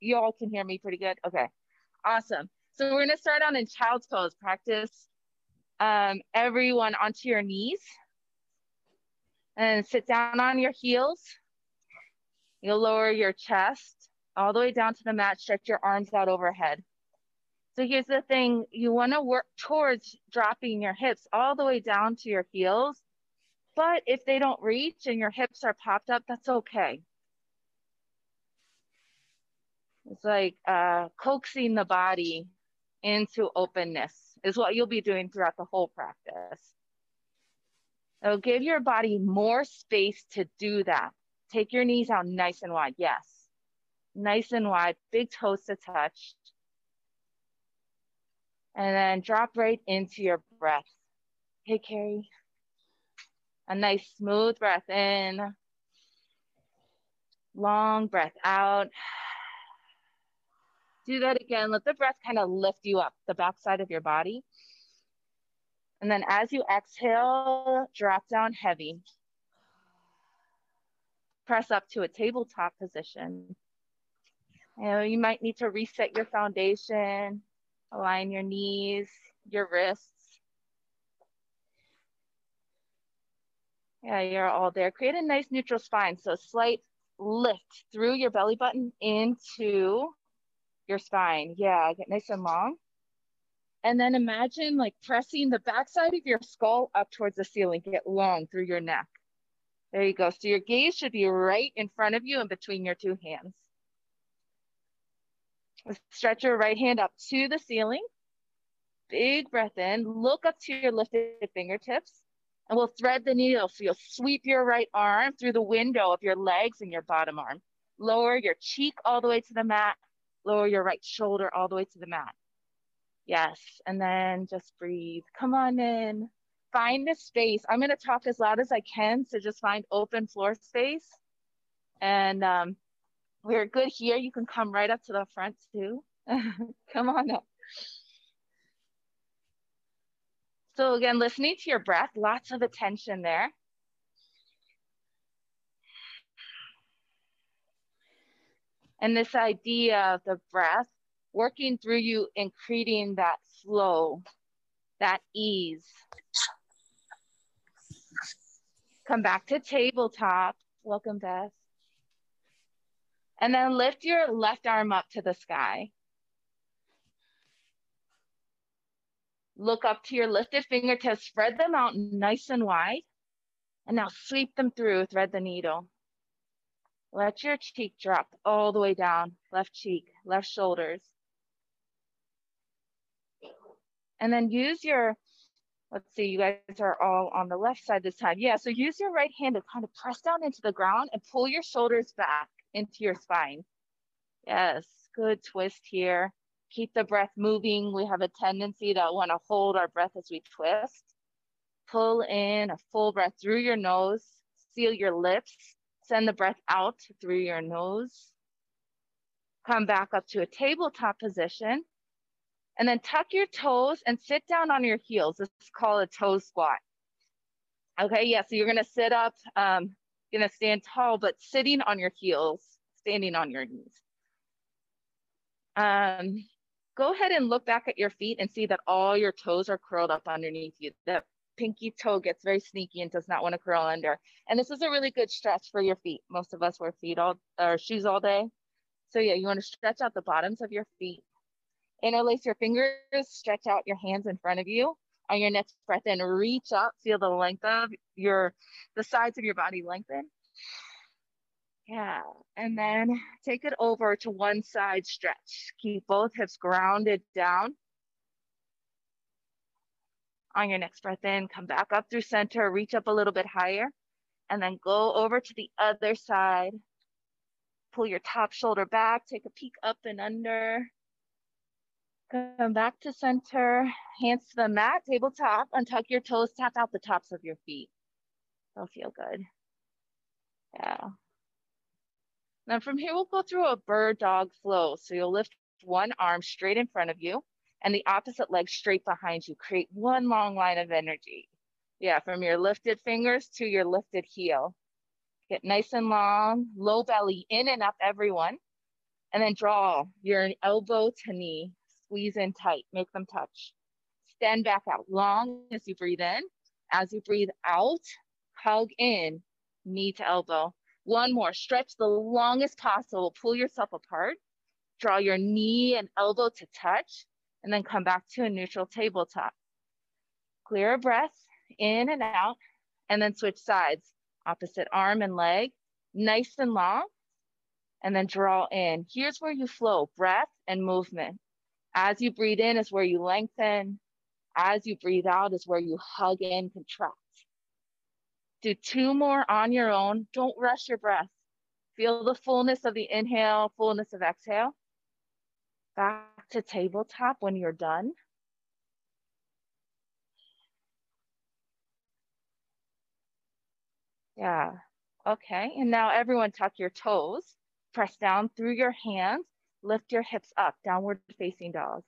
you all can hear me pretty good? Okay, awesome. So we're gonna start on in child's pose. Practice um, everyone onto your knees and sit down on your heels. You'll lower your chest all the way down to the mat, stretch your arms out overhead. So here's the thing, you wanna work towards dropping your hips all the way down to your heels. But if they don't reach and your hips are popped up, that's okay. It's like uh, coaxing the body into openness is what you'll be doing throughout the whole practice. It'll give your body more space to do that. Take your knees out nice and wide. Yes. Nice and wide, big toes to touch. And then drop right into your breath. Hey, Carrie. A nice smooth breath in. Long breath out. Do that again. Let the breath kind of lift you up the backside of your body. And then as you exhale, drop down heavy. Press up to a tabletop position. Know, you might need to reset your foundation, align your knees, your wrists. Yeah, you're all there. Create a nice neutral spine. So slight lift through your belly button into your spine. Yeah, get nice and long. And then imagine like pressing the backside of your skull up towards the ceiling, get long through your neck. There you go. So your gaze should be right in front of you and between your two hands. Stretch your right hand up to the ceiling. Big breath in. Look up to your lifted fingertips. And we'll thread the needle. So you'll sweep your right arm through the window of your legs and your bottom arm. Lower your cheek all the way to the mat lower your right shoulder all the way to the mat. Yes, and then just breathe. Come on in. Find the space. I'm gonna talk as loud as I can, so just find open floor space. And um, we're good here. You can come right up to the front too. come on up. So again, listening to your breath, lots of attention there. And this idea of the breath working through you and creating that flow, that ease. Come back to tabletop. Welcome, Beth. And then lift your left arm up to the sky. Look up to your lifted fingertips, spread them out nice and wide. And now sweep them through, thread the needle. Let your cheek drop all the way down, left cheek, left shoulders. And then use your, let's see, you guys are all on the left side this time. Yeah, so use your right hand to kind of press down into the ground and pull your shoulders back into your spine. Yes, good twist here. Keep the breath moving. We have a tendency to want to hold our breath as we twist. Pull in a full breath through your nose, seal your lips, Send the breath out through your nose. Come back up to a tabletop position. And then tuck your toes and sit down on your heels. This is called a toe squat. Okay, yeah, so you're gonna sit up, um, gonna stand tall, but sitting on your heels, standing on your knees. Um, go ahead and look back at your feet and see that all your toes are curled up underneath you. That pinky toe gets very sneaky and does not want to curl under. And this is a really good stretch for your feet. Most of us wear feet all or shoes all day. So yeah, you want to stretch out the bottoms of your feet. Interlace your fingers, stretch out your hands in front of you. On your next breath in, reach up, feel the length of your, the sides of your body lengthen. Yeah, and then take it over to one side stretch. Keep both hips grounded down on your next breath in, come back up through center, reach up a little bit higher, and then go over to the other side. Pull your top shoulder back, take a peek up and under. Come back to center, hands to the mat, tabletop, untuck your toes, tap out the tops of your feet. They'll feel good. Yeah. Then from here, we'll go through a bird dog flow. So you'll lift one arm straight in front of you and the opposite leg straight behind you. Create one long line of energy. Yeah, from your lifted fingers to your lifted heel. Get nice and long, low belly in and up, everyone. And then draw your elbow to knee, squeeze in tight, make them touch. Stand back out long as you breathe in. As you breathe out, hug in, knee to elbow. One more, stretch the longest possible, pull yourself apart, draw your knee and elbow to touch, and then come back to a neutral tabletop. Clear a breath in and out, and then switch sides, opposite arm and leg, nice and long, and then draw in. Here's where you flow, breath and movement. As you breathe in is where you lengthen. As you breathe out is where you hug and contract. Do two more on your own. Don't rush your breath. Feel the fullness of the inhale, fullness of exhale. Back to tabletop when you're done. Yeah, okay. And now everyone tuck your toes, press down through your hands, lift your hips up, downward facing dog.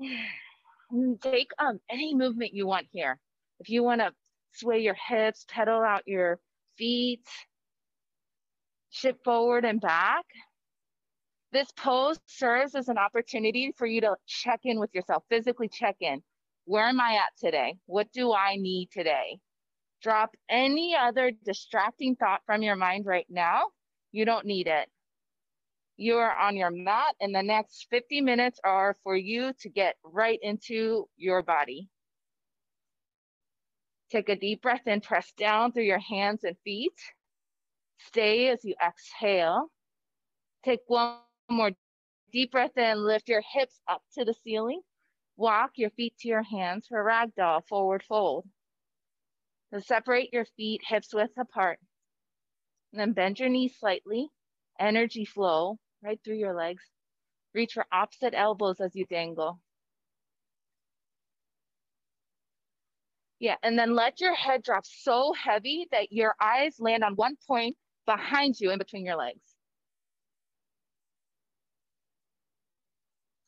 Take um, any movement you want here. If you wanna sway your hips, pedal out your feet, shift forward and back. This pose serves as an opportunity for you to check in with yourself, physically check in. Where am I at today? What do I need today? Drop any other distracting thought from your mind right now. You don't need it. You are on your mat, and the next 50 minutes are for you to get right into your body. Take a deep breath and press down through your hands and feet. Stay as you exhale. Take one more deep breath in, lift your hips up to the ceiling. Walk your feet to your hands for ragdoll, forward fold. So separate your feet hips width apart. And then bend your knees slightly. Energy flow right through your legs. Reach for opposite elbows as you dangle. Yeah, and then let your head drop so heavy that your eyes land on one point behind you in between your legs.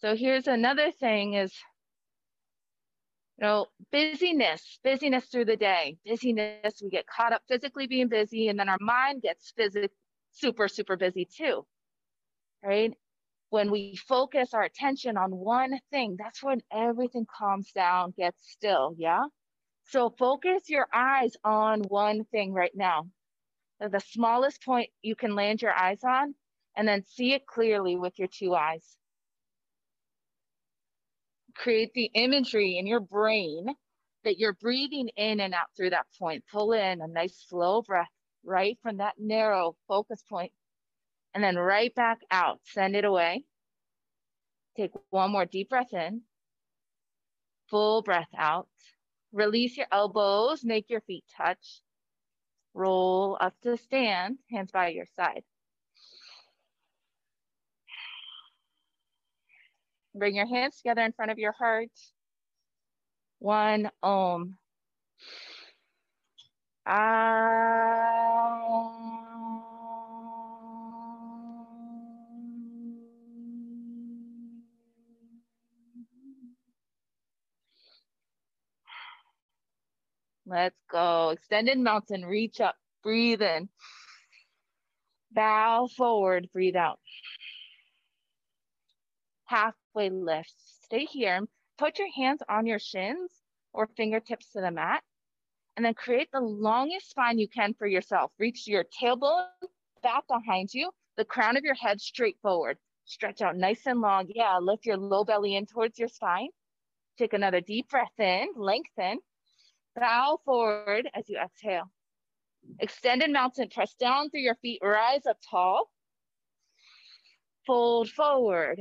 So here's another thing is you know, busyness, busyness through the day, busyness, we get caught up physically being busy and then our mind gets physic super, super busy too, right? When we focus our attention on one thing, that's when everything calms down, gets still, yeah? So focus your eyes on one thing right now. The smallest point you can land your eyes on, and then see it clearly with your two eyes create the imagery in your brain that you're breathing in and out through that point. Pull in a nice slow breath right from that narrow focus point, and then right back out. Send it away. Take one more deep breath in. Full breath out. Release your elbows, make your feet touch. Roll up to stand, hands by your side. Bring your hands together in front of your heart. One Om. Ah. Let's go. Extended mountain, reach up, breathe in. Bow forward, breathe out. Half halfway lift. Stay here. Put your hands on your shins or fingertips to the mat. And then create the longest spine you can for yourself. Reach your tailbone back behind you, the crown of your head straight forward. Stretch out nice and long. Yeah, lift your low belly in towards your spine. Take another deep breath in, lengthen. Bow forward as you exhale. Extended mountain, press down through your feet, rise up tall. Fold forward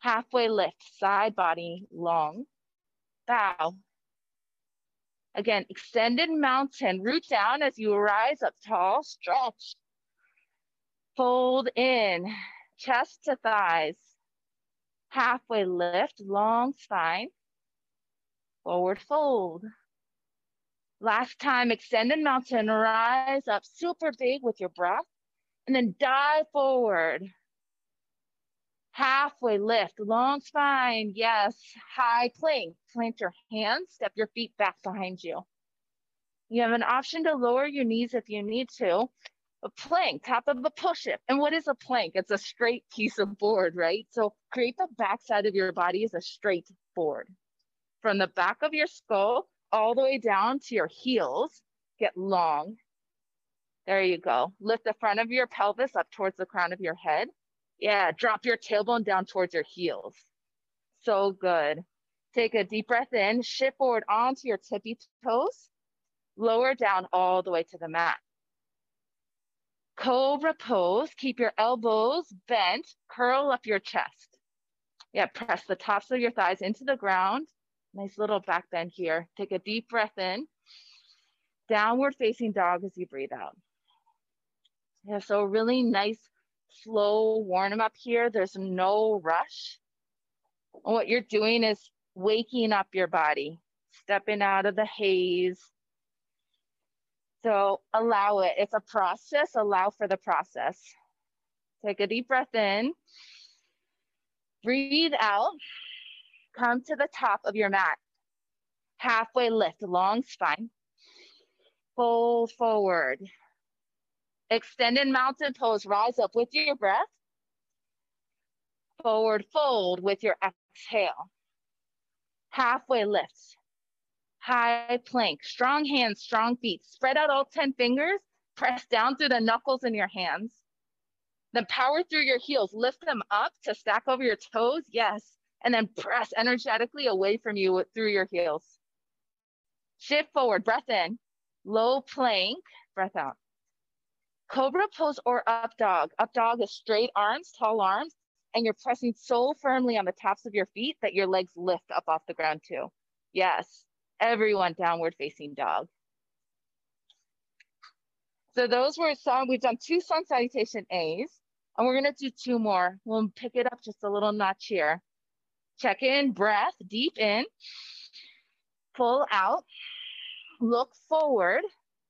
halfway lift, side body long, bow. Again, extended mountain, root down as you rise up tall, stretch. Fold in, chest to thighs. Halfway lift, long spine. Forward fold. Last time, extended mountain, rise up super big with your breath, and then dive forward halfway lift, long spine, yes, high plank. Plant your hands, step your feet back behind you. You have an option to lower your knees if you need to. a plank, top of a push-up. And what is a plank? It's a straight piece of board, right? So create the backside of your body as a straight board. From the back of your skull all the way down to your heels, get long. There you go. Lift the front of your pelvis up towards the crown of your head. Yeah, drop your tailbone down towards your heels. So good. Take a deep breath in, shift forward onto your tippy toes, lower down all the way to the mat. Cobra pose, keep your elbows bent, curl up your chest. Yeah, press the tops of your thighs into the ground. Nice little back bend here. Take a deep breath in. Downward facing dog as you breathe out. Yeah, so really nice, slow warm up here. There's no rush. And what you're doing is waking up your body, stepping out of the haze, so allow it. It's a process. Allow for the process. Take a deep breath in. Breathe out. Come to the top of your mat. Halfway lift, long spine. Fold forward. Extended mountain pose. Rise up with your breath. Forward fold with your exhale. Halfway lift high plank, strong hands, strong feet. Spread out all 10 fingers, press down through the knuckles in your hands. Then power through your heels, lift them up to stack over your toes, yes. And then press energetically away from you through your heels. Shift forward, breath in, low plank, breath out. Cobra pose or up dog. Up dog is straight arms, tall arms, and you're pressing so firmly on the tops of your feet that your legs lift up off the ground too. Yes everyone downward facing dog. So those were some, we've done two sun salutation A's, and we're gonna do two more. We'll pick it up just a little notch here. Check in, breath, deep in, pull out, look forward,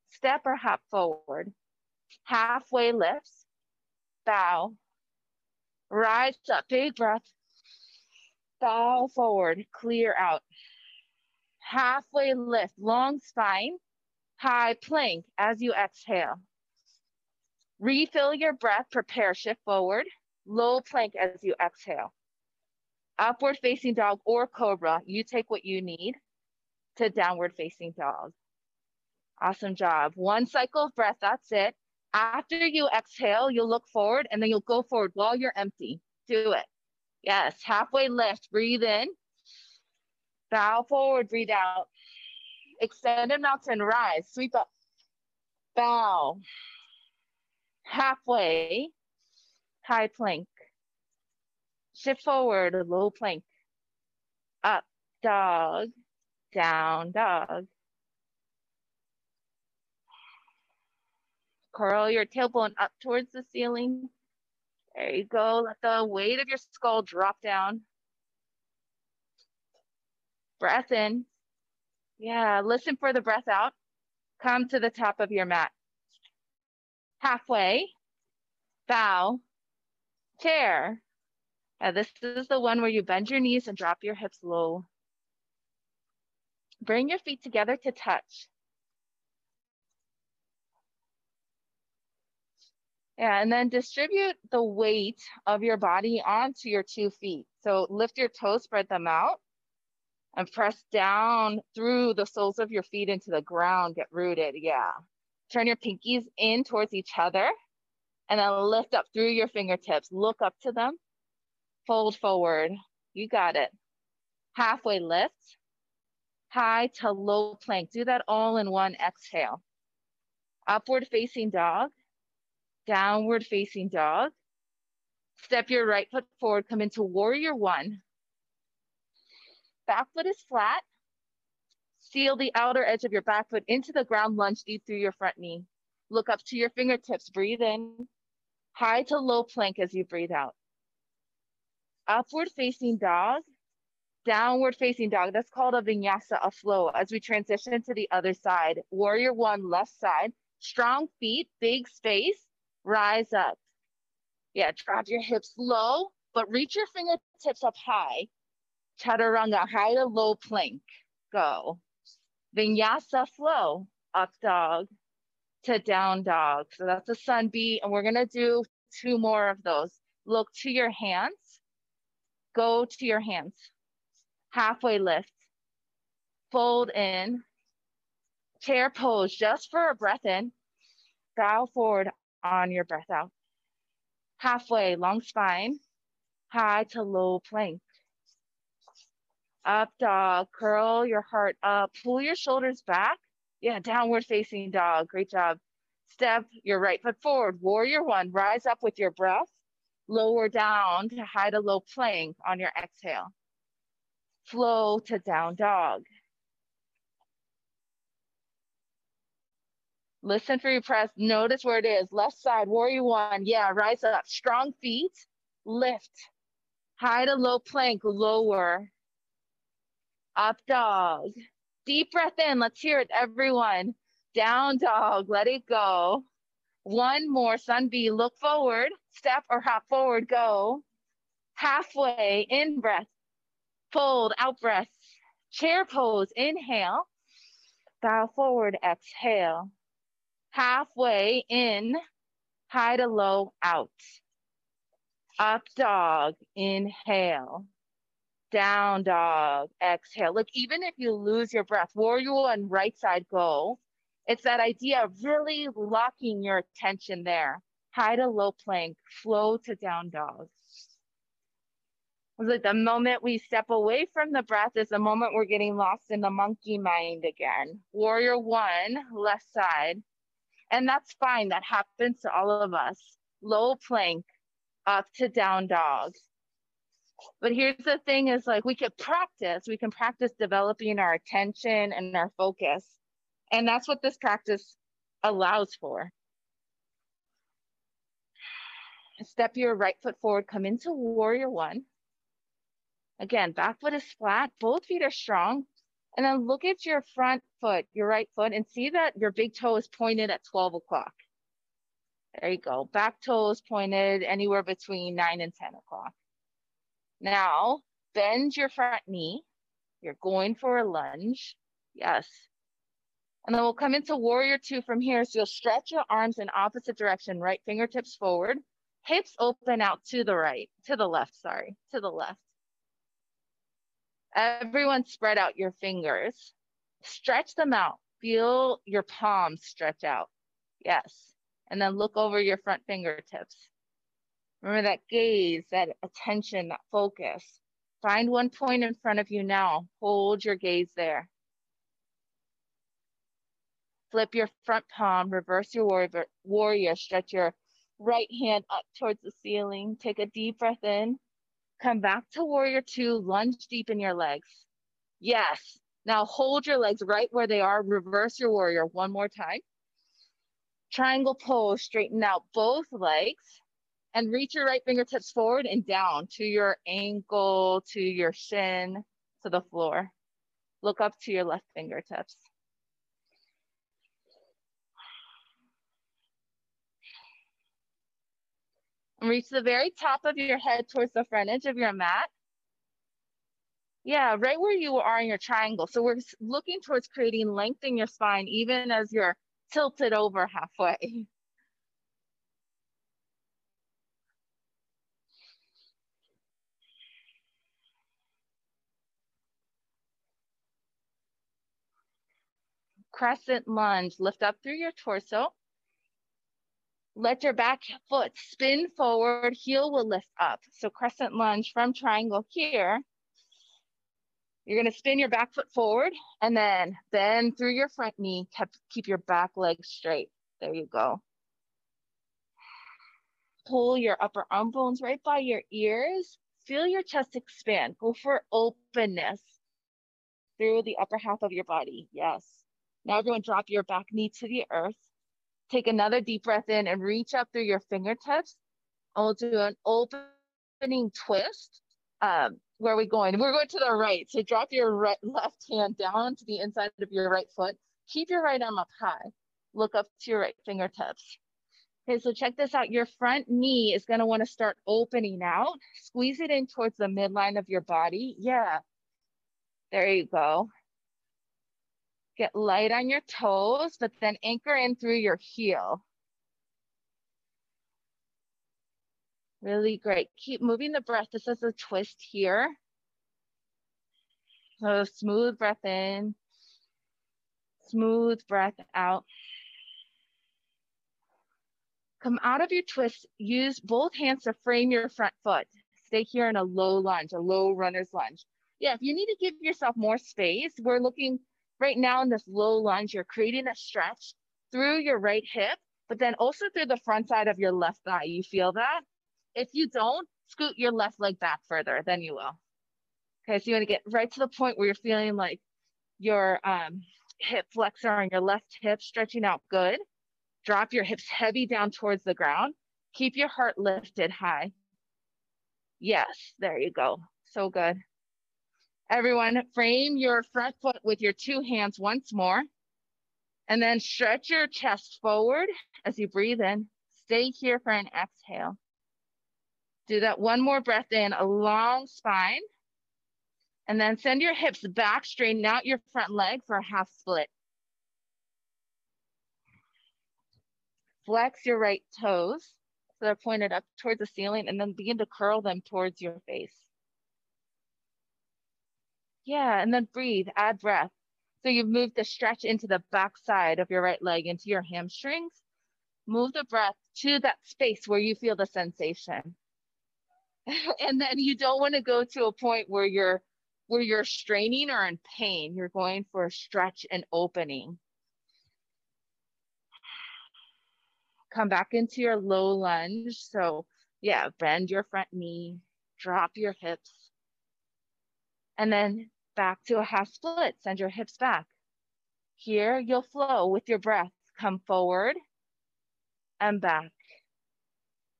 step or hop forward, halfway lifts, bow, rise up, big breath, bow forward, clear out halfway lift, long spine, high plank as you exhale. Refill your breath, prepare, shift forward, low plank as you exhale. Upward facing dog or cobra, you take what you need to downward facing dog. Awesome job. One cycle of breath, that's it. After you exhale, you'll look forward and then you'll go forward while you're empty. Do it. Yes, halfway lift, breathe in. Bow forward, breathe out. Extended mountain rise, sweep up. Bow. Halfway, high plank. Shift forward, low plank. Up, dog. Down, dog. Curl your tailbone up towards the ceiling. There you go. Let the weight of your skull drop down. Breath in. Yeah, listen for the breath out. Come to the top of your mat. Halfway, bow, chair. Yeah, this is the one where you bend your knees and drop your hips low. Bring your feet together to touch. Yeah, and then distribute the weight of your body onto your two feet. So lift your toes, spread them out and press down through the soles of your feet into the ground. Get rooted. Yeah. Turn your pinkies in towards each other and then lift up through your fingertips. Look up to them. Fold forward. You got it. Halfway lift. High to low plank. Do that all in one exhale. Upward facing dog. Downward facing dog. Step your right foot forward. Come into warrior one back foot is flat. Seal the outer edge of your back foot into the ground, lunge deep through your front knee. Look up to your fingertips, breathe in. High to low plank as you breathe out. Upward facing dog, downward facing dog. That's called a vinyasa, a flow. As we transition to the other side, warrior one, left side. Strong feet, big space, rise up. Yeah, drop your hips low, but reach your fingertips up high. Chaturanga, high to low plank, go. Vinyasa flow, up dog. to down dog. So that's a sun B, and we're gonna do two more of those. Look to your hands, go to your hands. Halfway lift, fold in, chair pose just for a breath in, bow forward on your breath out. Halfway, long spine, high to low plank. Up dog, curl your heart up, pull your shoulders back. Yeah, downward facing dog, great job. Step your right foot forward, warrior one, rise up with your breath, lower down to high to low plank on your exhale. Flow to down dog. Listen for your press. Notice where it is. Left side, warrior one. Yeah, rise up. Strong feet, lift. High to low plank, lower. Up dog. Deep breath in. Let's hear it, everyone. Down dog. Let it go. One more. Sun B. Look forward. Step or hop forward. Go. Halfway. In breath. Fold. Out breath. Chair pose. Inhale. Bow forward. Exhale halfway in, high to low, out. Up dog, inhale. Down dog, exhale. Look, even if you lose your breath, warrior one, right side go. It's that idea of really locking your attention there. High to low plank, flow to down dog. Like the moment we step away from the breath is the moment we're getting lost in the monkey mind again. Warrior one, left side. And that's fine. That happens to all of us. Low plank, up to down dog. But here's the thing is like we could practice, we can practice developing our attention and our focus. And that's what this practice allows for. Step your right foot forward, come into warrior one. Again, back foot is flat, both feet are strong. And then look at your front foot, your right foot, and see that your big toe is pointed at 12 o'clock. There you go. Back toe is pointed anywhere between 9 and 10 o'clock. Now, bend your front knee. You're going for a lunge. Yes. And then we'll come into warrior two from here. So you'll stretch your arms in opposite direction, right fingertips forward, hips open out to the right, to the left, sorry, to the left. Everyone spread out your fingers. Stretch them out. Feel your palms stretch out. Yes. And then look over your front fingertips. Remember that gaze, that attention, that focus. Find one point in front of you now. Hold your gaze there. Flip your front palm, reverse your warrior, warrior. Stretch your right hand up towards the ceiling. Take a deep breath in. Come back to warrior two, lunge deep in your legs. Yes. Now hold your legs right where they are. Reverse your warrior one more time. Triangle pose, straighten out both legs and reach your right fingertips forward and down to your ankle, to your shin, to the floor. Look up to your left fingertips. Reach the very top of your head towards the front edge of your mat. Yeah, right where you are in your triangle. So we're looking towards creating length in your spine, even as you're tilted over halfway. Crescent lunge, lift up through your torso. Let your back foot spin forward, heel will lift up. So crescent lunge from triangle here. You're gonna spin your back foot forward and then bend through your front knee, keep your back leg straight. There you go. Pull your upper arm bones right by your ears. Feel your chest expand. Go for openness through the upper half of your body. Yes. Now everyone drop your back knee to the earth. Take another deep breath in and reach up through your fingertips. And we'll do an opening twist. Um, where are we going? We're going to the right. So drop your right, left hand down to the inside of your right foot. Keep your right arm up high. Look up to your right fingertips. Okay, so check this out. Your front knee is gonna wanna start opening out. Squeeze it in towards the midline of your body. Yeah, there you go. Get light on your toes, but then anchor in through your heel. Really great. Keep moving the breath. This is a twist here. So smooth breath in, smooth breath out. Come out of your twist, use both hands to frame your front foot. Stay here in a low lunge, a low runner's lunge. Yeah, if you need to give yourself more space, we're looking right now in this low lunge, you're creating a stretch through your right hip, but then also through the front side of your left thigh. You feel that? If you don't, scoot your left leg back further, then you will. Okay, so you wanna get right to the point where you're feeling like your um, hip flexor on your left hip stretching out good. Drop your hips heavy down towards the ground. Keep your heart lifted high. Yes, there you go. So good. Everyone, frame your front foot with your two hands once more. And then stretch your chest forward as you breathe in. Stay here for an exhale. Do that one more breath in, a long spine. And then send your hips back, straighten out your front leg for a half split. Flex your right toes so they're pointed up towards the ceiling and then begin to curl them towards your face. Yeah, and then breathe, add breath. So you've moved the stretch into the back side of your right leg, into your hamstrings. Move the breath to that space where you feel the sensation. and then you don't want to go to a point where you're where you're straining or in pain, you're going for a stretch and opening. Come back into your low lunge. So yeah, bend your front knee, drop your hips, and then back to a half split. Send your hips back. Here, you'll flow with your breath. Come forward and back.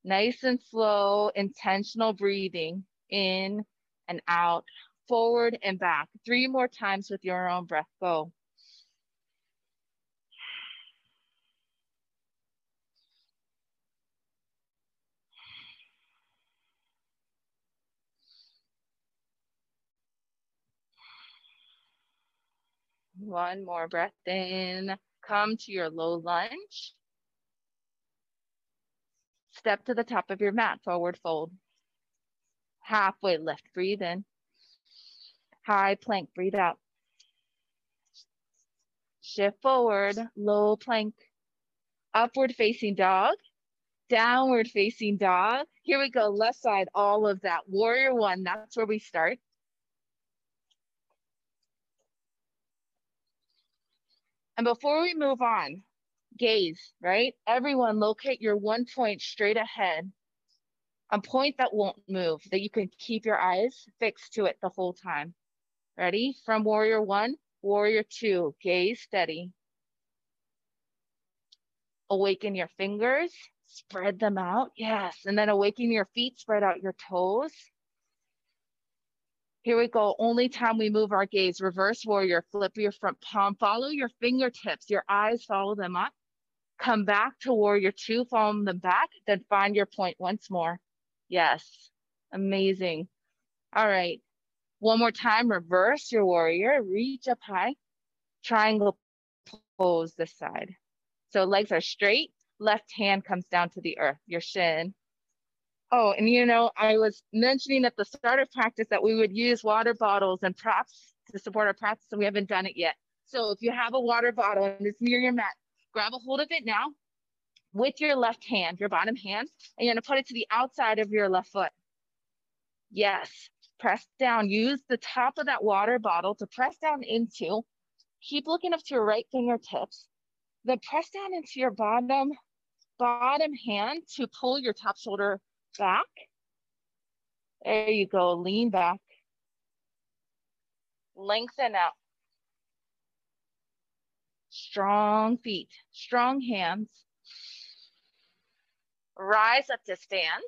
Nice and slow, intentional breathing in and out forward and back. Three more times with your own breath. Go. One more breath in. Come to your low lunge. Step to the top of your mat, forward fold. Halfway lift, breathe in. High plank, breathe out. Shift forward, low plank. Upward facing dog, downward facing dog. Here we go, left side, all of that. Warrior one, that's where we start. And before we move on, gaze, right? Everyone locate your one point straight ahead, a point that won't move, that you can keep your eyes fixed to it the whole time. Ready? From warrior one, warrior two, gaze steady. Awaken your fingers, spread them out. Yes. And then awaken your feet, spread out your toes. Here we go. Only time we move our gaze. Reverse warrior, flip your front palm, follow your fingertips, your eyes follow them up. Come back to warrior two, follow them back, then find your point once more. Yes, amazing. All right, one more time, reverse your warrior, reach up high, triangle pose this side. So legs are straight, left hand comes down to the earth, your shin. Oh, and you know, I was mentioning at the start of practice that we would use water bottles and props to support our practice, and we haven't done it yet. So if you have a water bottle and it's near your mat, grab a hold of it now with your left hand, your bottom hand, and you're gonna put it to the outside of your left foot. Yes, press down, use the top of that water bottle to press down into, keep looking up to your right fingertips, then press down into your bottom, bottom hand to pull your top shoulder back. There you go, lean back. Lengthen out. Strong feet, strong hands. Rise up to stand.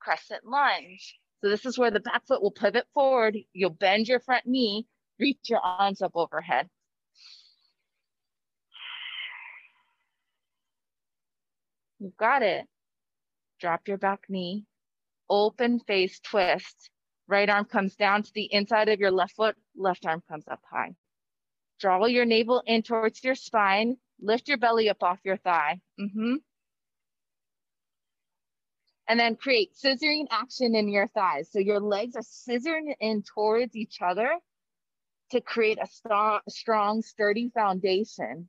Crescent lunge. So this is where the back foot will pivot forward. You'll bend your front knee, reach your arms up overhead. You've got it. Drop your back knee, open face twist. Right arm comes down to the inside of your left foot, left arm comes up high. Draw your navel in towards your spine. Lift your belly up off your thigh. Mm-hmm. And then create scissoring action in your thighs. So your legs are scissoring in towards each other to create a strong, strong sturdy foundation.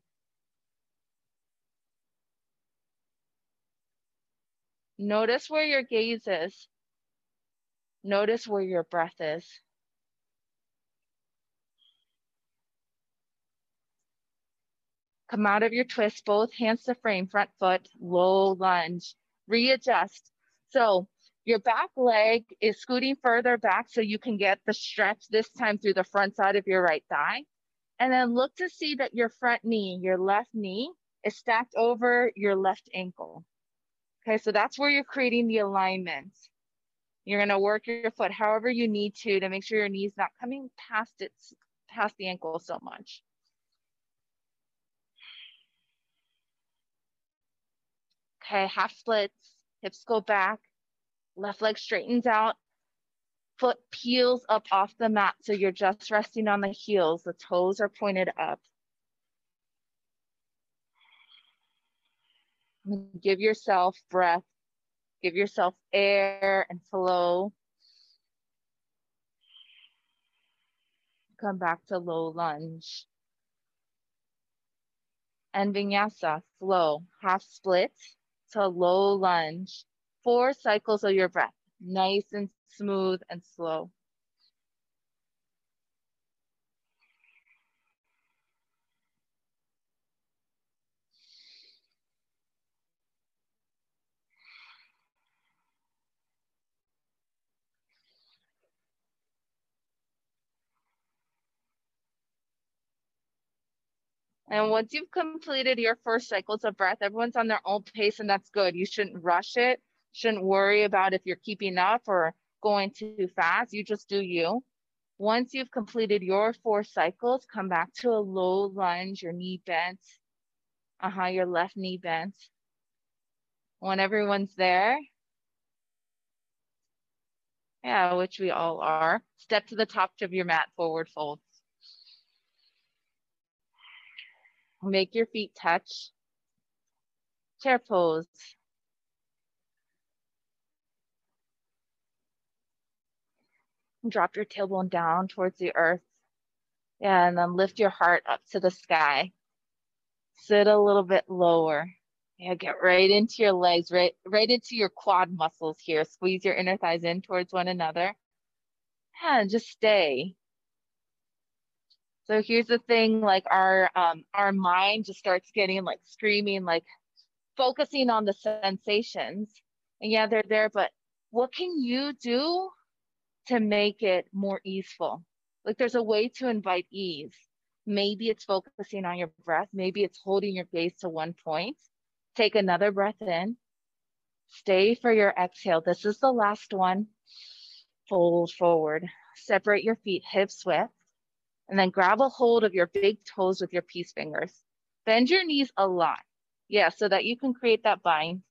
Notice where your gaze is. Notice where your breath is. Come out of your twist, both hands to frame, front foot, low lunge. Readjust. So your back leg is scooting further back so you can get the stretch this time through the front side of your right thigh. And then look to see that your front knee, your left knee, is stacked over your left ankle. Okay, so that's where you're creating the alignment. You're gonna work your foot however you need to to make sure your knee's not coming past it, past the ankle so much. Okay, half splits, hips go back, left leg straightens out, foot peels up off the mat so you're just resting on the heels, the toes are pointed up. Give yourself breath, give yourself air and flow. Come back to low lunge. And vinyasa, flow, half split to low lunge. Four cycles of your breath, nice and smooth and slow. And once you've completed your first cycles of breath, everyone's on their own pace and that's good. You shouldn't rush it. Shouldn't worry about if you're keeping up or going too fast. You just do you. Once you've completed your four cycles, come back to a low lunge, your knee bent. Uh-huh, your left knee bent. When everyone's there, yeah, which we all are, step to the top of your mat, forward fold. Make your feet touch. Chair pose. Drop your tailbone down towards the earth. And then lift your heart up to the sky. Sit a little bit lower. Yeah, get right into your legs, right, right into your quad muscles here. Squeeze your inner thighs in towards one another. And just stay. So here's the thing, like our um, our mind just starts getting like screaming, like focusing on the sensations. And yeah, they're there, but what can you do to make it more easeful? Like there's a way to invite ease. Maybe it's focusing on your breath. Maybe it's holding your gaze to one point. Take another breath in. Stay for your exhale. This is the last one. Fold forward. Separate your feet hips width and then grab a hold of your big toes with your peace fingers. Bend your knees a lot. Yeah, so that you can create that bind.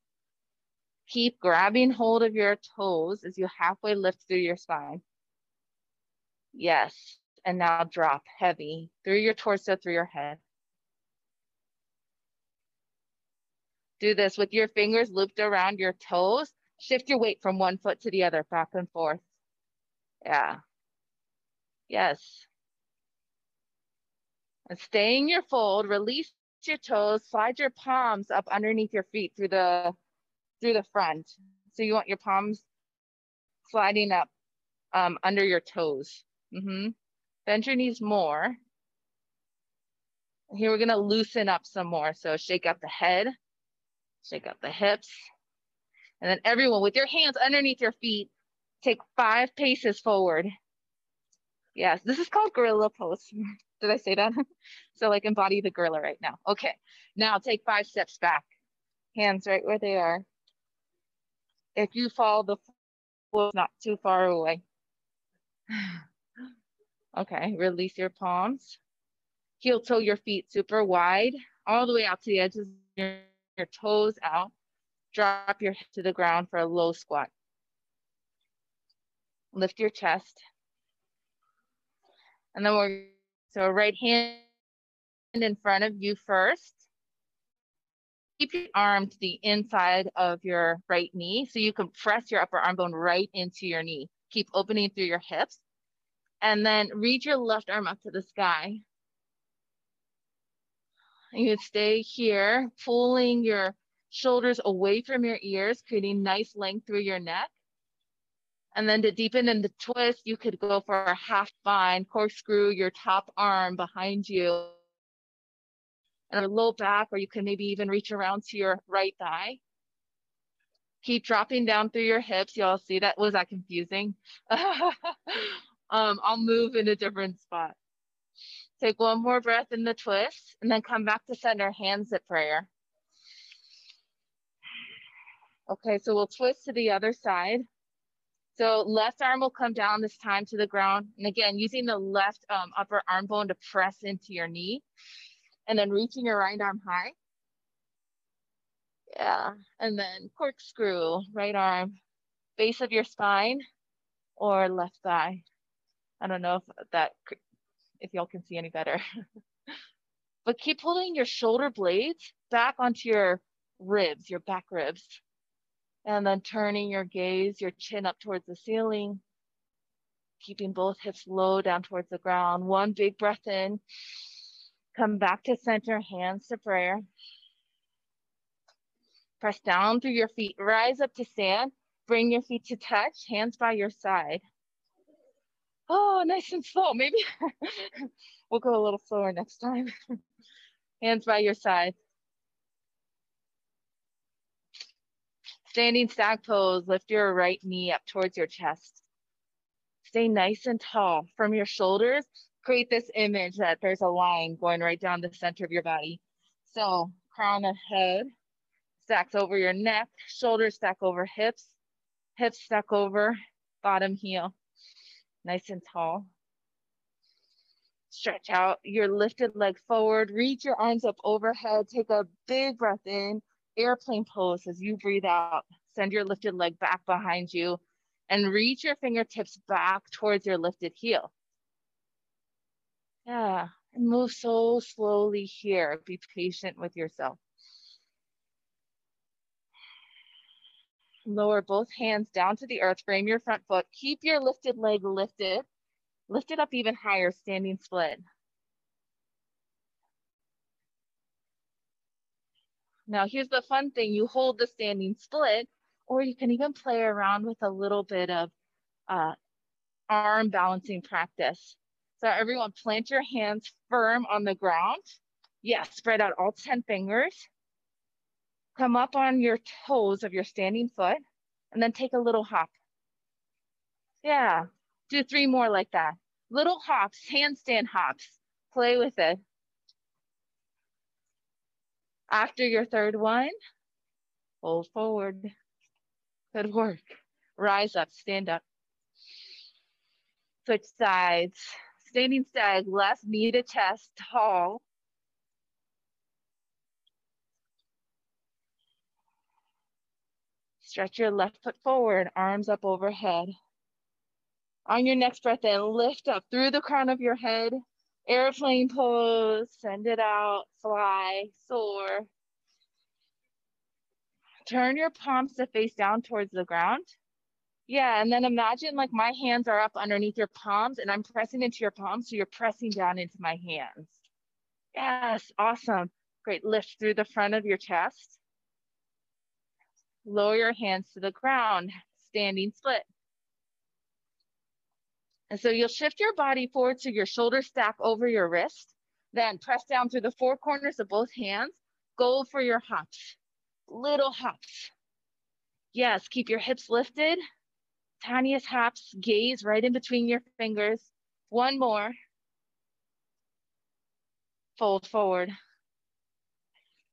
Keep grabbing hold of your toes as you halfway lift through your spine. Yes, and now drop heavy through your torso, through your head. Do this with your fingers looped around your toes. Shift your weight from one foot to the other, back and forth. Yeah. Yes. And stay in your fold, release your toes, slide your palms up underneath your feet through the through the front. So you want your palms sliding up um, under your toes. Mm -hmm. Bend your knees more. Here we're gonna loosen up some more. So shake out the head, shake out the hips. And then everyone with your hands underneath your feet, take five paces forward. Yes, this is called gorilla pose. Did I say that? so like embody the gorilla right now. Okay, now take five steps back. Hands right where they are. If you fall, the floor is not too far away. okay, release your palms. Heel toe your feet super wide, all the way out to the edges, your, your toes out. Drop your head to the ground for a low squat. Lift your chest. And then we're so right hand in front of you first. Keep your arm to the inside of your right knee so you can press your upper arm bone right into your knee. Keep opening through your hips. And then reach your left arm up to the sky. You stay here, pulling your shoulders away from your ears, creating nice length through your neck. And then to deepen in the twist, you could go for a half bind, corkscrew your top arm behind you and a low back, or you can maybe even reach around to your right thigh. Keep dropping down through your hips. Y'all see that? Was that confusing? um, I'll move in a different spot. Take one more breath in the twist and then come back to center, hands at prayer. Okay, so we'll twist to the other side. So left arm will come down this time to the ground. And again, using the left um, upper arm bone to press into your knee and then reaching your right arm high. Yeah, and then corkscrew, right arm, base of your spine or left thigh. I don't know if that, if y'all can see any better. but keep pulling your shoulder blades back onto your ribs, your back ribs. And then turning your gaze, your chin up towards the ceiling, keeping both hips low down towards the ground. One big breath in. Come back to center, hands to prayer. Press down through your feet, rise up to stand. Bring your feet to touch, hands by your side. Oh, nice and slow. Maybe we'll go a little slower next time. hands by your side. Standing stag pose, lift your right knee up towards your chest. Stay nice and tall from your shoulders create this image that there's a line going right down the center of your body. So crown of head stacks over your neck, shoulders stack over hips, hips stack over bottom heel, nice and tall. Stretch out your lifted leg forward, reach your arms up overhead, take a big breath in, airplane pose as you breathe out. Send your lifted leg back behind you and reach your fingertips back towards your lifted heel. Yeah, and move so slowly here. Be patient with yourself. Lower both hands down to the earth, frame your front foot. Keep your lifted leg lifted. Lift it up even higher, standing split. Now here's the fun thing. You hold the standing split, or you can even play around with a little bit of uh, arm balancing practice. So everyone plant your hands firm on the ground. Yes, spread out all 10 fingers. Come up on your toes of your standing foot and then take a little hop. Yeah, do three more like that. Little hops, handstand hops. Play with it. After your third one, fold forward. Good work. Rise up, stand up. Switch sides. Standing stag, left knee to chest, tall. Stretch your left foot forward, arms up overhead. On your next breath in, lift up through the crown of your head, airplane pose, send it out, fly, soar. Turn your palms to face down towards the ground. Yeah, and then imagine like my hands are up underneath your palms and I'm pressing into your palms, so you're pressing down into my hands. Yes, awesome. Great, lift through the front of your chest. Lower your hands to the ground, standing split. And so you'll shift your body forward so your shoulders stack over your wrist. Then press down through the four corners of both hands. Go for your hops, little hops. Yes, keep your hips lifted tiniest hops, gaze right in between your fingers. One more. Fold forward.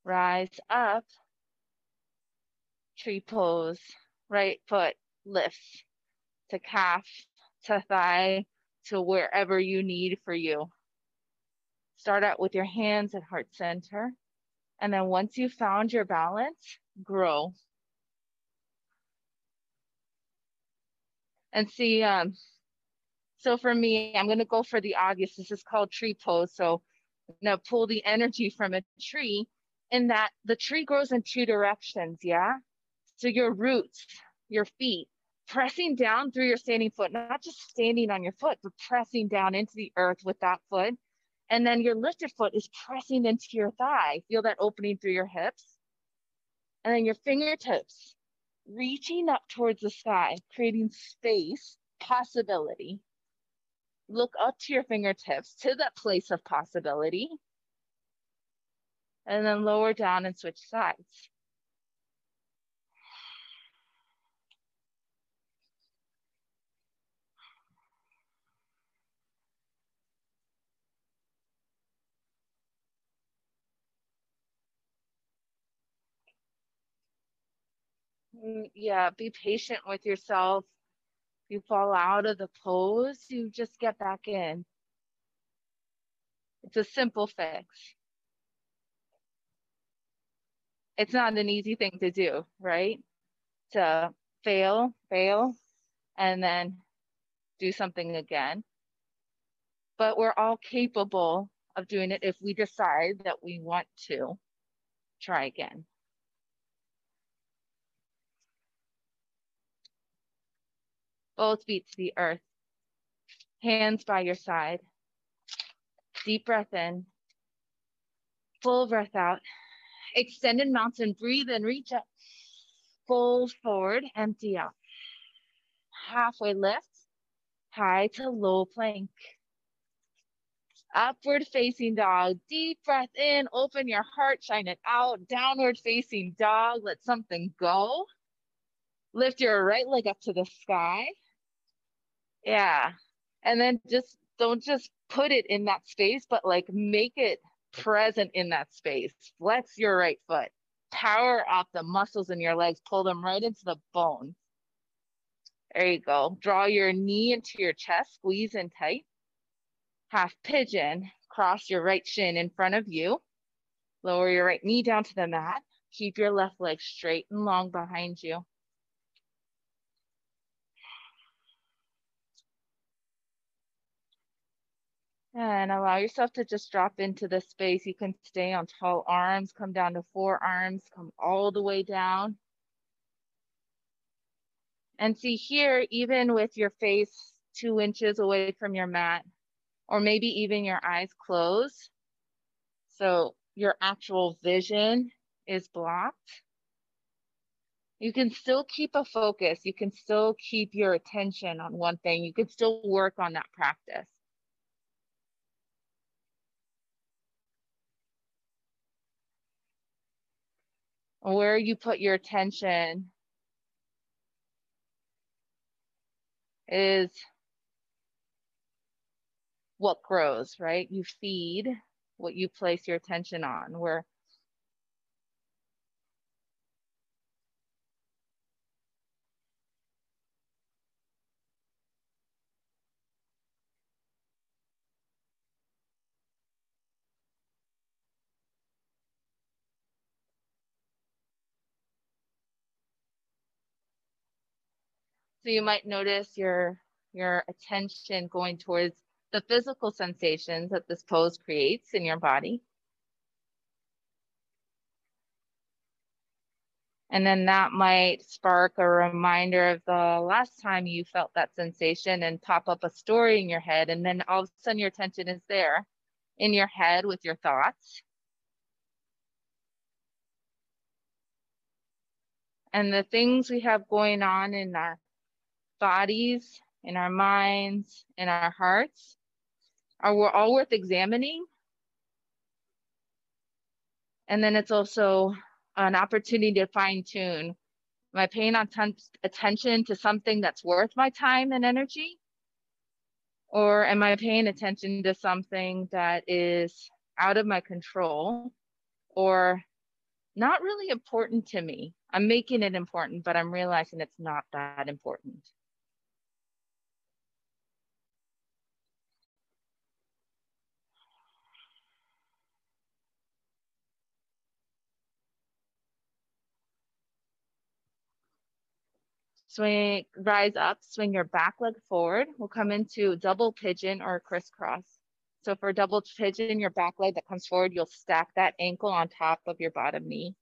Rise up. Tree pose. Right foot lifts to calf, to thigh, to wherever you need for you. Start out with your hands at heart center. And then once you found your balance, grow. and see. Um, so for me, I'm gonna go for the obvious. This is called tree pose. So Now pull the energy from a tree in that the tree grows in two directions, yeah? So your roots, your feet, pressing down through your standing foot, not just standing on your foot, but pressing down into the earth with that foot. And then your lifted foot is pressing into your thigh. Feel that opening through your hips. And then your fingertips reaching up towards the sky, creating space, possibility. Look up to your fingertips to that place of possibility. And then lower down and switch sides. Mm, yeah, be patient with yourself. You fall out of the pose, you just get back in. It's a simple fix. It's not an easy thing to do, right? To fail, fail, and then do something again. But we're all capable of doing it if we decide that we want to try again. Both feet to the earth, hands by your side. Deep breath in, full breath out. Extended mountain, breathe in, reach up, fold forward, empty out. Halfway lift, high to low plank. Upward facing dog, deep breath in, open your heart, shine it out. Downward facing dog, let something go. Lift your right leg up to the sky. Yeah. And then just don't just put it in that space, but like make it present in that space. Flex your right foot. Power up the muscles in your legs, pull them right into the bone. There you go. Draw your knee into your chest, squeeze in tight. Half pigeon, cross your right shin in front of you. Lower your right knee down to the mat. Keep your left leg straight and long behind you. And allow yourself to just drop into the space. You can stay on tall arms, come down to forearms, come all the way down. And see here, even with your face two inches away from your mat, or maybe even your eyes closed. So your actual vision is blocked. You can still keep a focus. You can still keep your attention on one thing. You can still work on that practice. Where you put your attention is what grows, right? You feed what you place your attention on, where So you might notice your, your attention going towards the physical sensations that this pose creates in your body. And then that might spark a reminder of the last time you felt that sensation and pop up a story in your head. And then all of a sudden your attention is there in your head with your thoughts. And the things we have going on in our bodies, in our minds, in our hearts are we're all worth examining. And then it's also an opportunity to fine tune. Am I paying attention to something that's worth my time and energy? Or am I paying attention to something that is out of my control or not really important to me? I'm making it important, but I'm realizing it's not that important. Swing, rise up, swing your back leg forward. We'll come into double pigeon or crisscross. So for double pigeon, your back leg that comes forward, you'll stack that ankle on top of your bottom knee.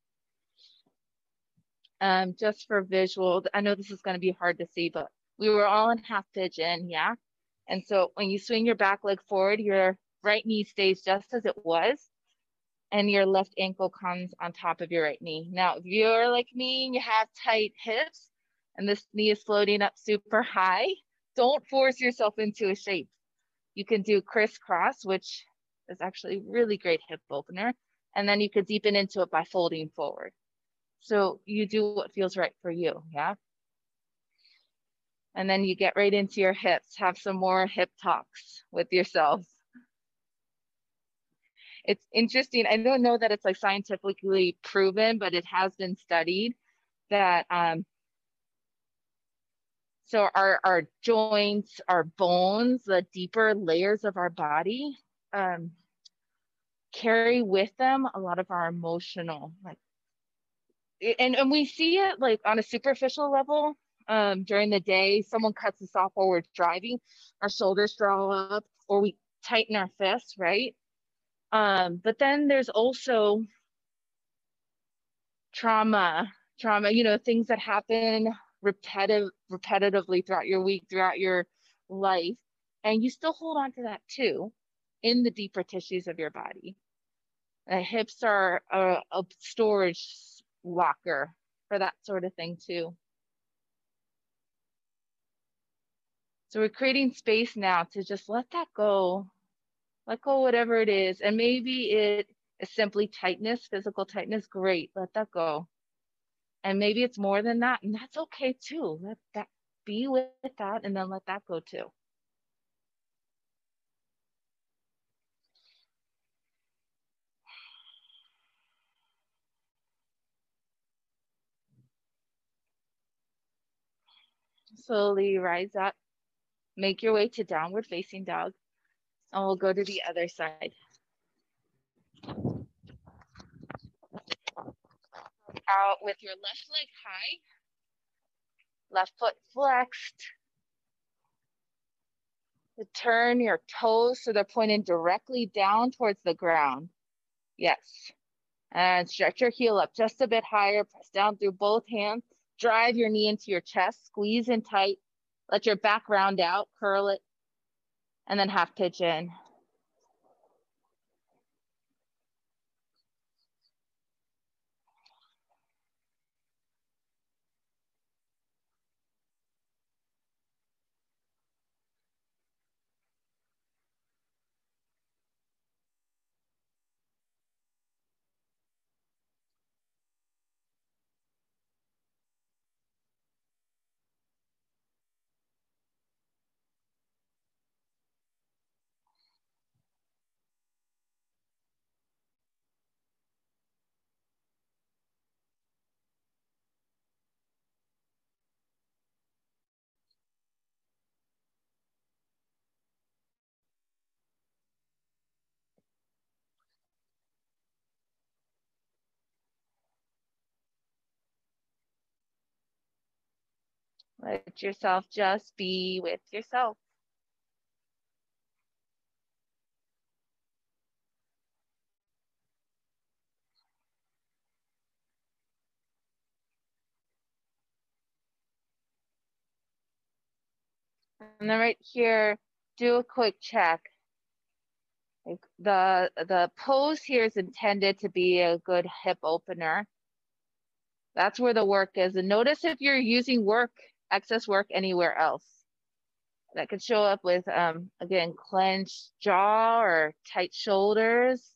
Um, just for visual, I know this is gonna be hard to see, but we were all in half pigeon, yeah? And so when you swing your back leg forward, your right knee stays just as it was, and your left ankle comes on top of your right knee. Now, if you're like me and you have tight hips, and this knee is floating up super high, don't force yourself into a shape. You can do crisscross, which is actually really great hip opener. And then you could deepen into it by folding forward. So you do what feels right for you, yeah? And then you get right into your hips, have some more hip talks with yourself. It's interesting. I don't know that it's like scientifically proven, but it has been studied that um, so our, our joints, our bones, the deeper layers of our body um, carry with them a lot of our emotional, like, and, and we see it like on a superficial level um, during the day. Someone cuts us off while we're driving, our shoulders draw up, or we tighten our fists, right? Um, but then there's also trauma, trauma, you know, things that happen repetitive repetitively throughout your week, throughout your life, and you still hold on to that too in the deeper tissues of your body. The hips are a, a storage locker for that sort of thing too. So we're creating space now to just let that go, let go whatever it is. And maybe it is simply tightness, physical tightness, great, let that go. And maybe it's more than that, and that's okay too. Let that be with that and then let that go too. Slowly rise up, make your way to downward facing dog, and we'll go to the other side. Out with your left leg high, left foot flexed. Turn your toes so they're pointing directly down towards the ground. Yes. And stretch your heel up just a bit higher, press down through both hands, drive your knee into your chest, squeeze in tight, let your back round out, curl it, and then half pigeon. Let yourself just be with yourself. And then right here, do a quick check. The, the pose here is intended to be a good hip opener. That's where the work is. And notice if you're using work excess work anywhere else. That could show up with, um, again, clenched jaw or tight shoulders.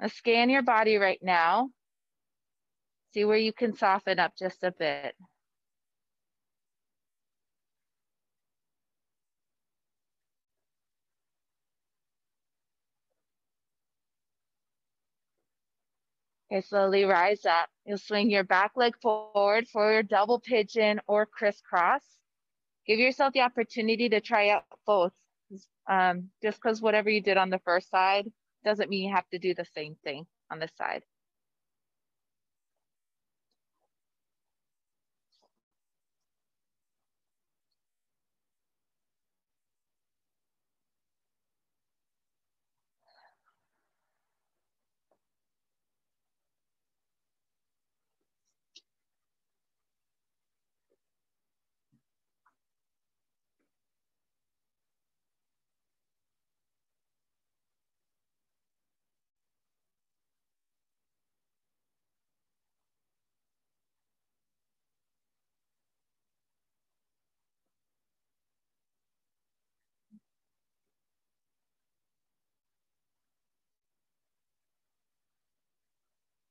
Now scan your body right now. See where you can soften up just a bit. Okay, slowly rise up. You'll swing your back leg forward for your double pigeon or crisscross. Give yourself the opportunity to try out both. Um, just because whatever you did on the first side doesn't mean you have to do the same thing on this side.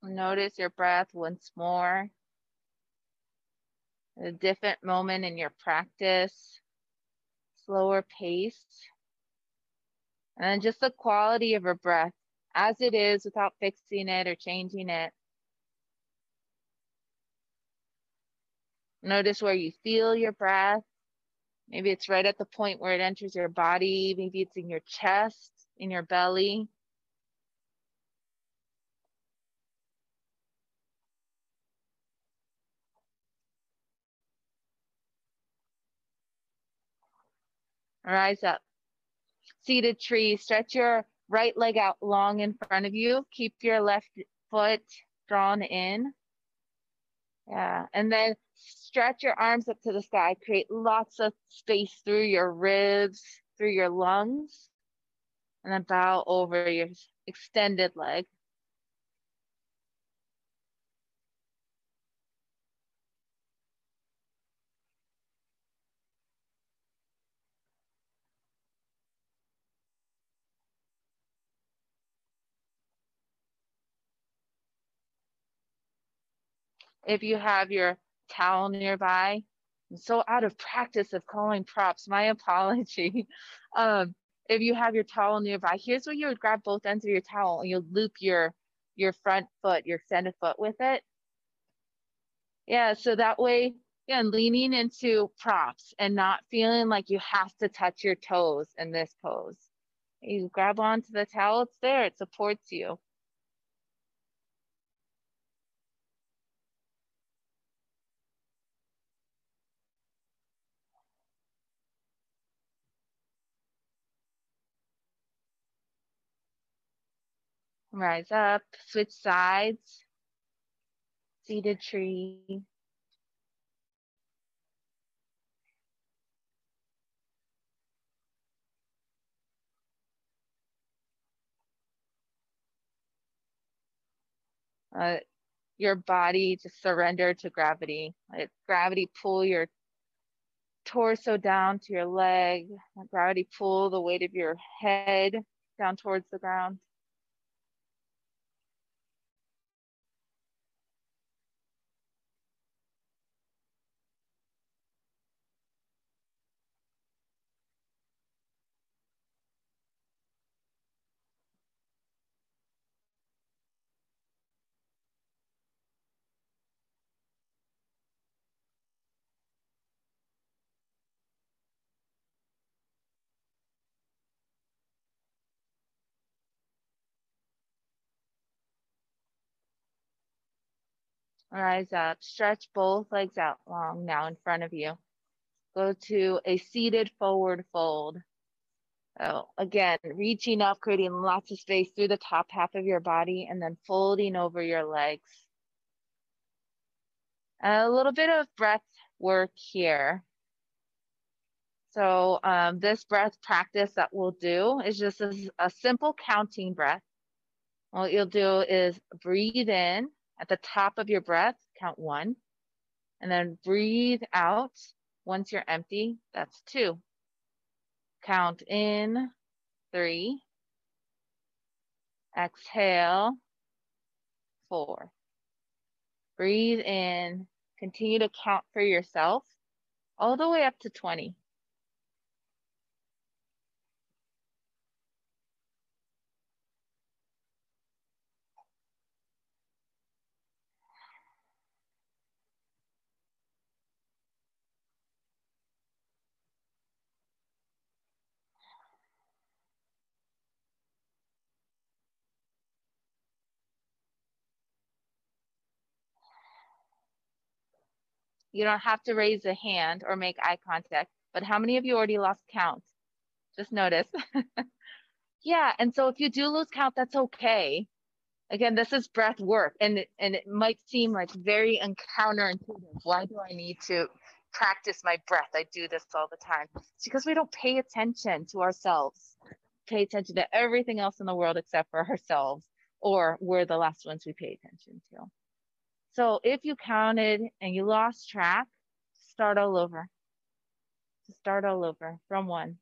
Notice your breath once more. A different moment in your practice, slower pace. And just the quality of your breath as it is without fixing it or changing it. Notice where you feel your breath. Maybe it's right at the point where it enters your body. Maybe it's in your chest, in your belly. Rise up. Seated tree, stretch your right leg out long in front of you. Keep your left foot drawn in. Yeah, and then stretch your arms up to the sky. Create lots of space through your ribs, through your lungs, and then bow over your extended leg. If you have your towel nearby, I'm so out of practice of calling props, my apology. Um, if you have your towel nearby, here's where you would grab both ends of your towel and you'll loop your, your front foot, your extended foot with it. Yeah, so that way, again, leaning into props and not feeling like you have to touch your toes in this pose. You grab onto the towel, it's there, it supports you. Rise up, switch sides, seated tree. Uh, your body to surrender to gravity. Let gravity pull your torso down to your leg. Let gravity pull the weight of your head down towards the ground. Rise up, stretch both legs out long now in front of you. Go to a seated forward fold. So again, reaching up, creating lots of space through the top half of your body and then folding over your legs. A little bit of breath work here. So um, this breath practice that we'll do is just a, a simple counting breath. What you'll do is breathe in at the top of your breath, count one, and then breathe out. Once you're empty, that's two. Count in, three. Exhale, four. Breathe in, continue to count for yourself all the way up to 20. You don't have to raise a hand or make eye contact, but how many of you already lost count? Just notice. yeah, and so if you do lose count, that's okay. Again, this is breath work, and and it might seem like very counterintuitive. Why do I need to practice my breath? I do this all the time. It's because we don't pay attention to ourselves, pay attention to everything else in the world except for ourselves, or we're the last ones we pay attention to. So if you counted and you lost track, start all over. Start all over from one.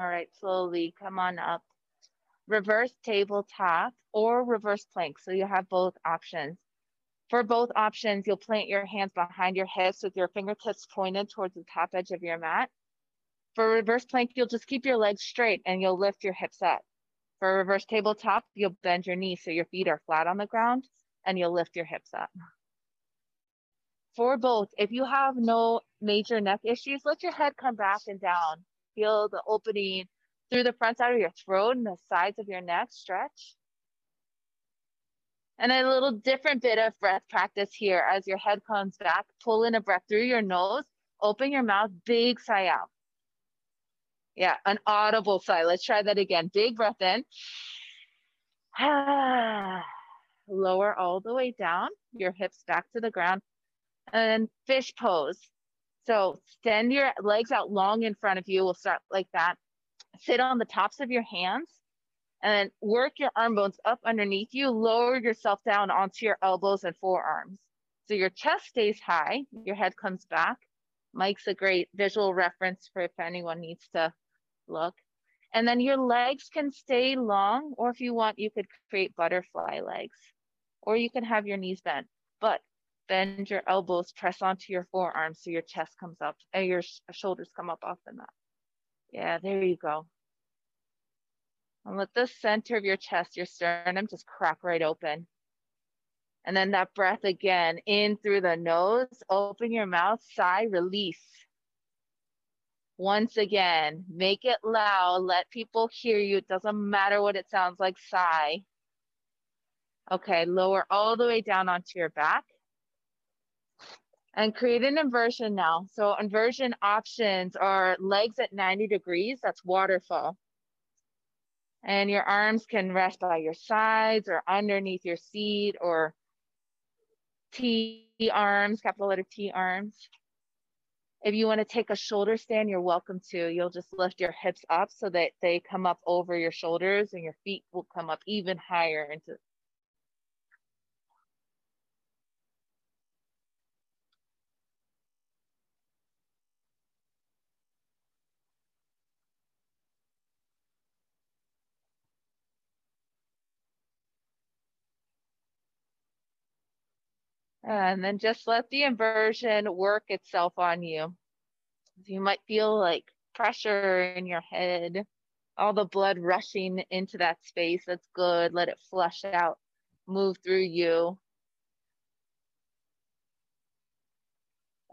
All right, slowly come on up. Reverse tabletop or reverse plank. So you have both options. For both options, you'll plant your hands behind your hips with your fingertips pointed towards the top edge of your mat. For reverse plank, you'll just keep your legs straight and you'll lift your hips up. For reverse tabletop, you'll bend your knees so your feet are flat on the ground and you'll lift your hips up. For both, if you have no major neck issues, let your head come back and down. Feel the opening through the front side of your throat and the sides of your neck stretch. And a little different bit of breath practice here as your head comes back. Pull in a breath through your nose, open your mouth, big sigh out. Yeah, an audible sigh. Let's try that again. Big breath in. Lower all the way down, your hips back to the ground. And fish pose. So extend your legs out long in front of you. We'll start like that. Sit on the tops of your hands and then work your arm bones up underneath you. Lower yourself down onto your elbows and forearms. So your chest stays high, your head comes back. Mike's a great visual reference for if anyone needs to look. And then your legs can stay long, or if you want, you could create butterfly legs, or you can have your knees bent. But bend your elbows, press onto your forearms so your chest comes up and your sh shoulders come up off the mat. Yeah, there you go. And let the center of your chest, your sternum, just crack right open. And then that breath again, in through the nose, open your mouth, sigh, release. Once again, make it loud, let people hear you. It doesn't matter what it sounds like, sigh. Okay, lower all the way down onto your back and create an inversion now. So inversion options are legs at 90 degrees, that's waterfall. And your arms can rest by your sides or underneath your seat or T arms, capital letter T arms. If you wanna take a shoulder stand, you're welcome to. You'll just lift your hips up so that they come up over your shoulders and your feet will come up even higher into Um, and then just let the inversion work itself on you. You might feel like pressure in your head, all the blood rushing into that space. That's good. Let it flush out, move through you.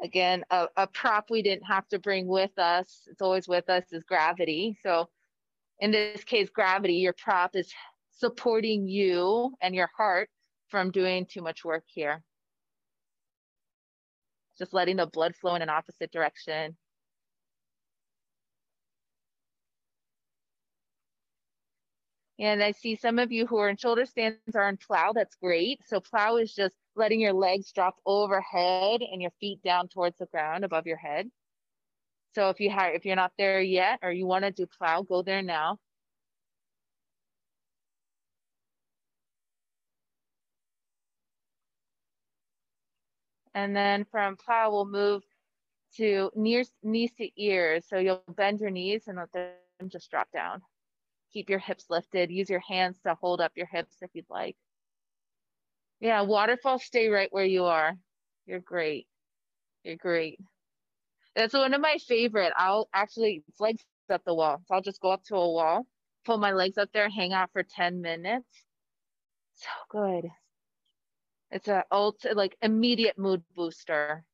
Again, a, a prop we didn't have to bring with us, it's always with us, is gravity. So in this case, gravity, your prop is supporting you and your heart from doing too much work here just letting the blood flow in an opposite direction. And I see some of you who are in shoulder stands are in plow. That's great. So plow is just letting your legs drop overhead and your feet down towards the ground above your head. So if you have, if you're not there yet or you want to do plow, go there now. And then from plow, we'll move to knees, knees to ears. So you'll bend your knees and let them just drop down. Keep your hips lifted. Use your hands to hold up your hips if you'd like. Yeah, waterfall, stay right where you are. You're great. You're great. That's one of my favorite. I'll actually, it's legs up the wall. So I'll just go up to a wall, pull my legs up there, hang out for 10 minutes. So good. It's a ult like immediate mood booster.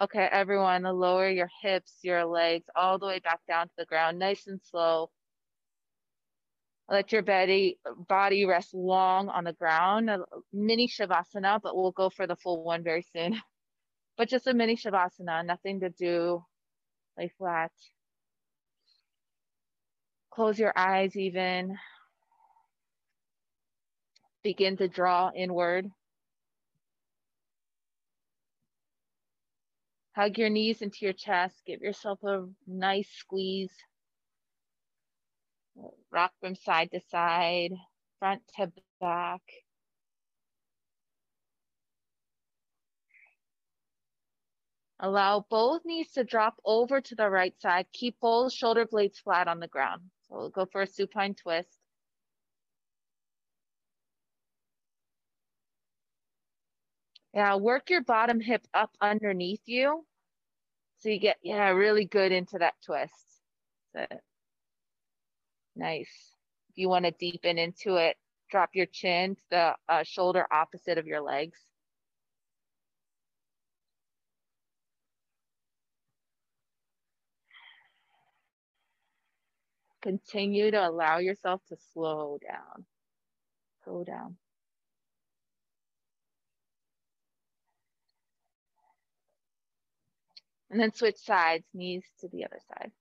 Okay, everyone, lower your hips, your legs all the way back down to the ground, nice and slow. Let your body body rest long on the ground. A mini shavasana, but we'll go for the full one very soon. But just a mini shavasana, nothing to do, lay flat. Close your eyes even begin to draw inward. Hug your knees into your chest. Give yourself a nice squeeze. Rock from side to side, front to back. Allow both knees to drop over to the right side. Keep both shoulder blades flat on the ground. So we'll go for a supine twist. Yeah, work your bottom hip up underneath you. So you get, yeah, really good into that twist. That's it. Nice. If you want to deepen into it, drop your chin to the uh, shoulder opposite of your legs. Continue to allow yourself to slow down. Slow down. And then switch sides, knees to the other side.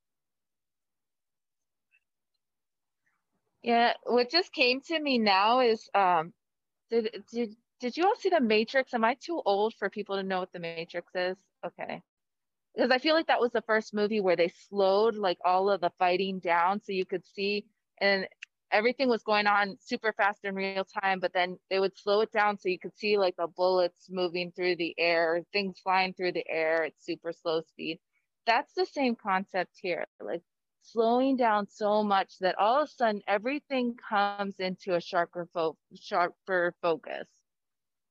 Yeah, what just came to me now is um did did did you all see the Matrix? Am I too old for people to know what the Matrix is? Okay. Because I feel like that was the first movie where they slowed like all of the fighting down so you could see and everything was going on super fast in real time, but then they would slow it down so you could see like the bullets moving through the air, things flying through the air at super slow speed. That's the same concept here, like slowing down so much that all of a sudden everything comes into a sharper, fo sharper focus.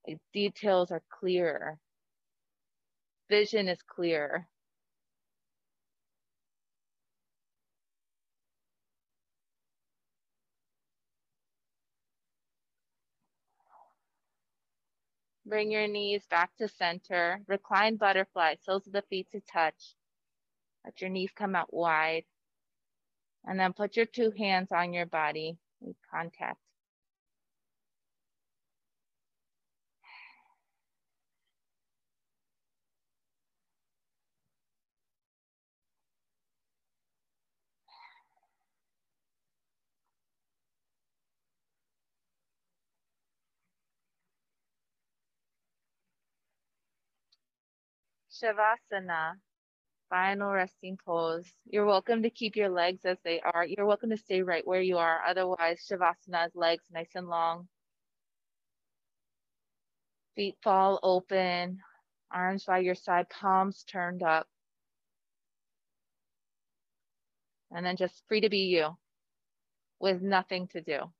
Like details are clearer. Vision is clear. Bring your knees back to center. Recline butterfly, soles of the feet to touch. Let your knees come out wide. And then put your two hands on your body, make contact. Shavasana, final resting pose. You're welcome to keep your legs as they are. You're welcome to stay right where you are. Otherwise, Shavasana's legs nice and long. Feet fall open, arms by your side, palms turned up. And then just free to be you with nothing to do.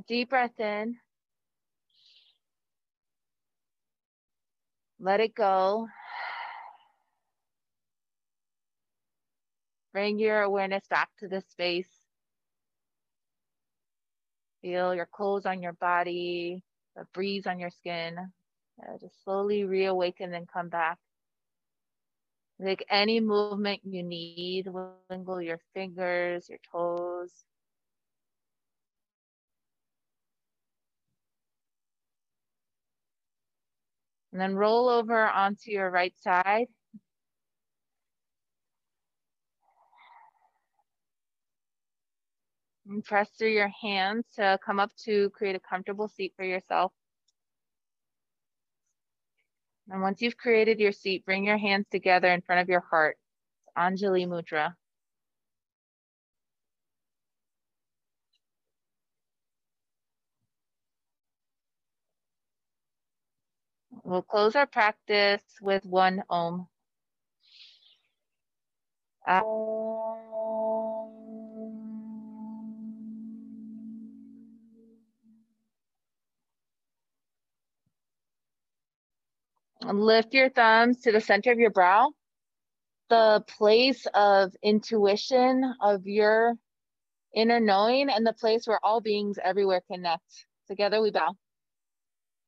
Deep breath in. Let it go. Bring your awareness back to the space. Feel your clothes on your body, the breeze on your skin. Uh, just slowly reawaken and come back. Make any movement you need, wiggle your fingers, your toes. And then roll over onto your right side. And press through your hands to come up to create a comfortable seat for yourself. And once you've created your seat, bring your hands together in front of your heart. Anjali Mudra. We'll close our practice with one Om. Lift your thumbs to the center of your brow. The place of intuition of your inner knowing and the place where all beings everywhere connect. Together we bow.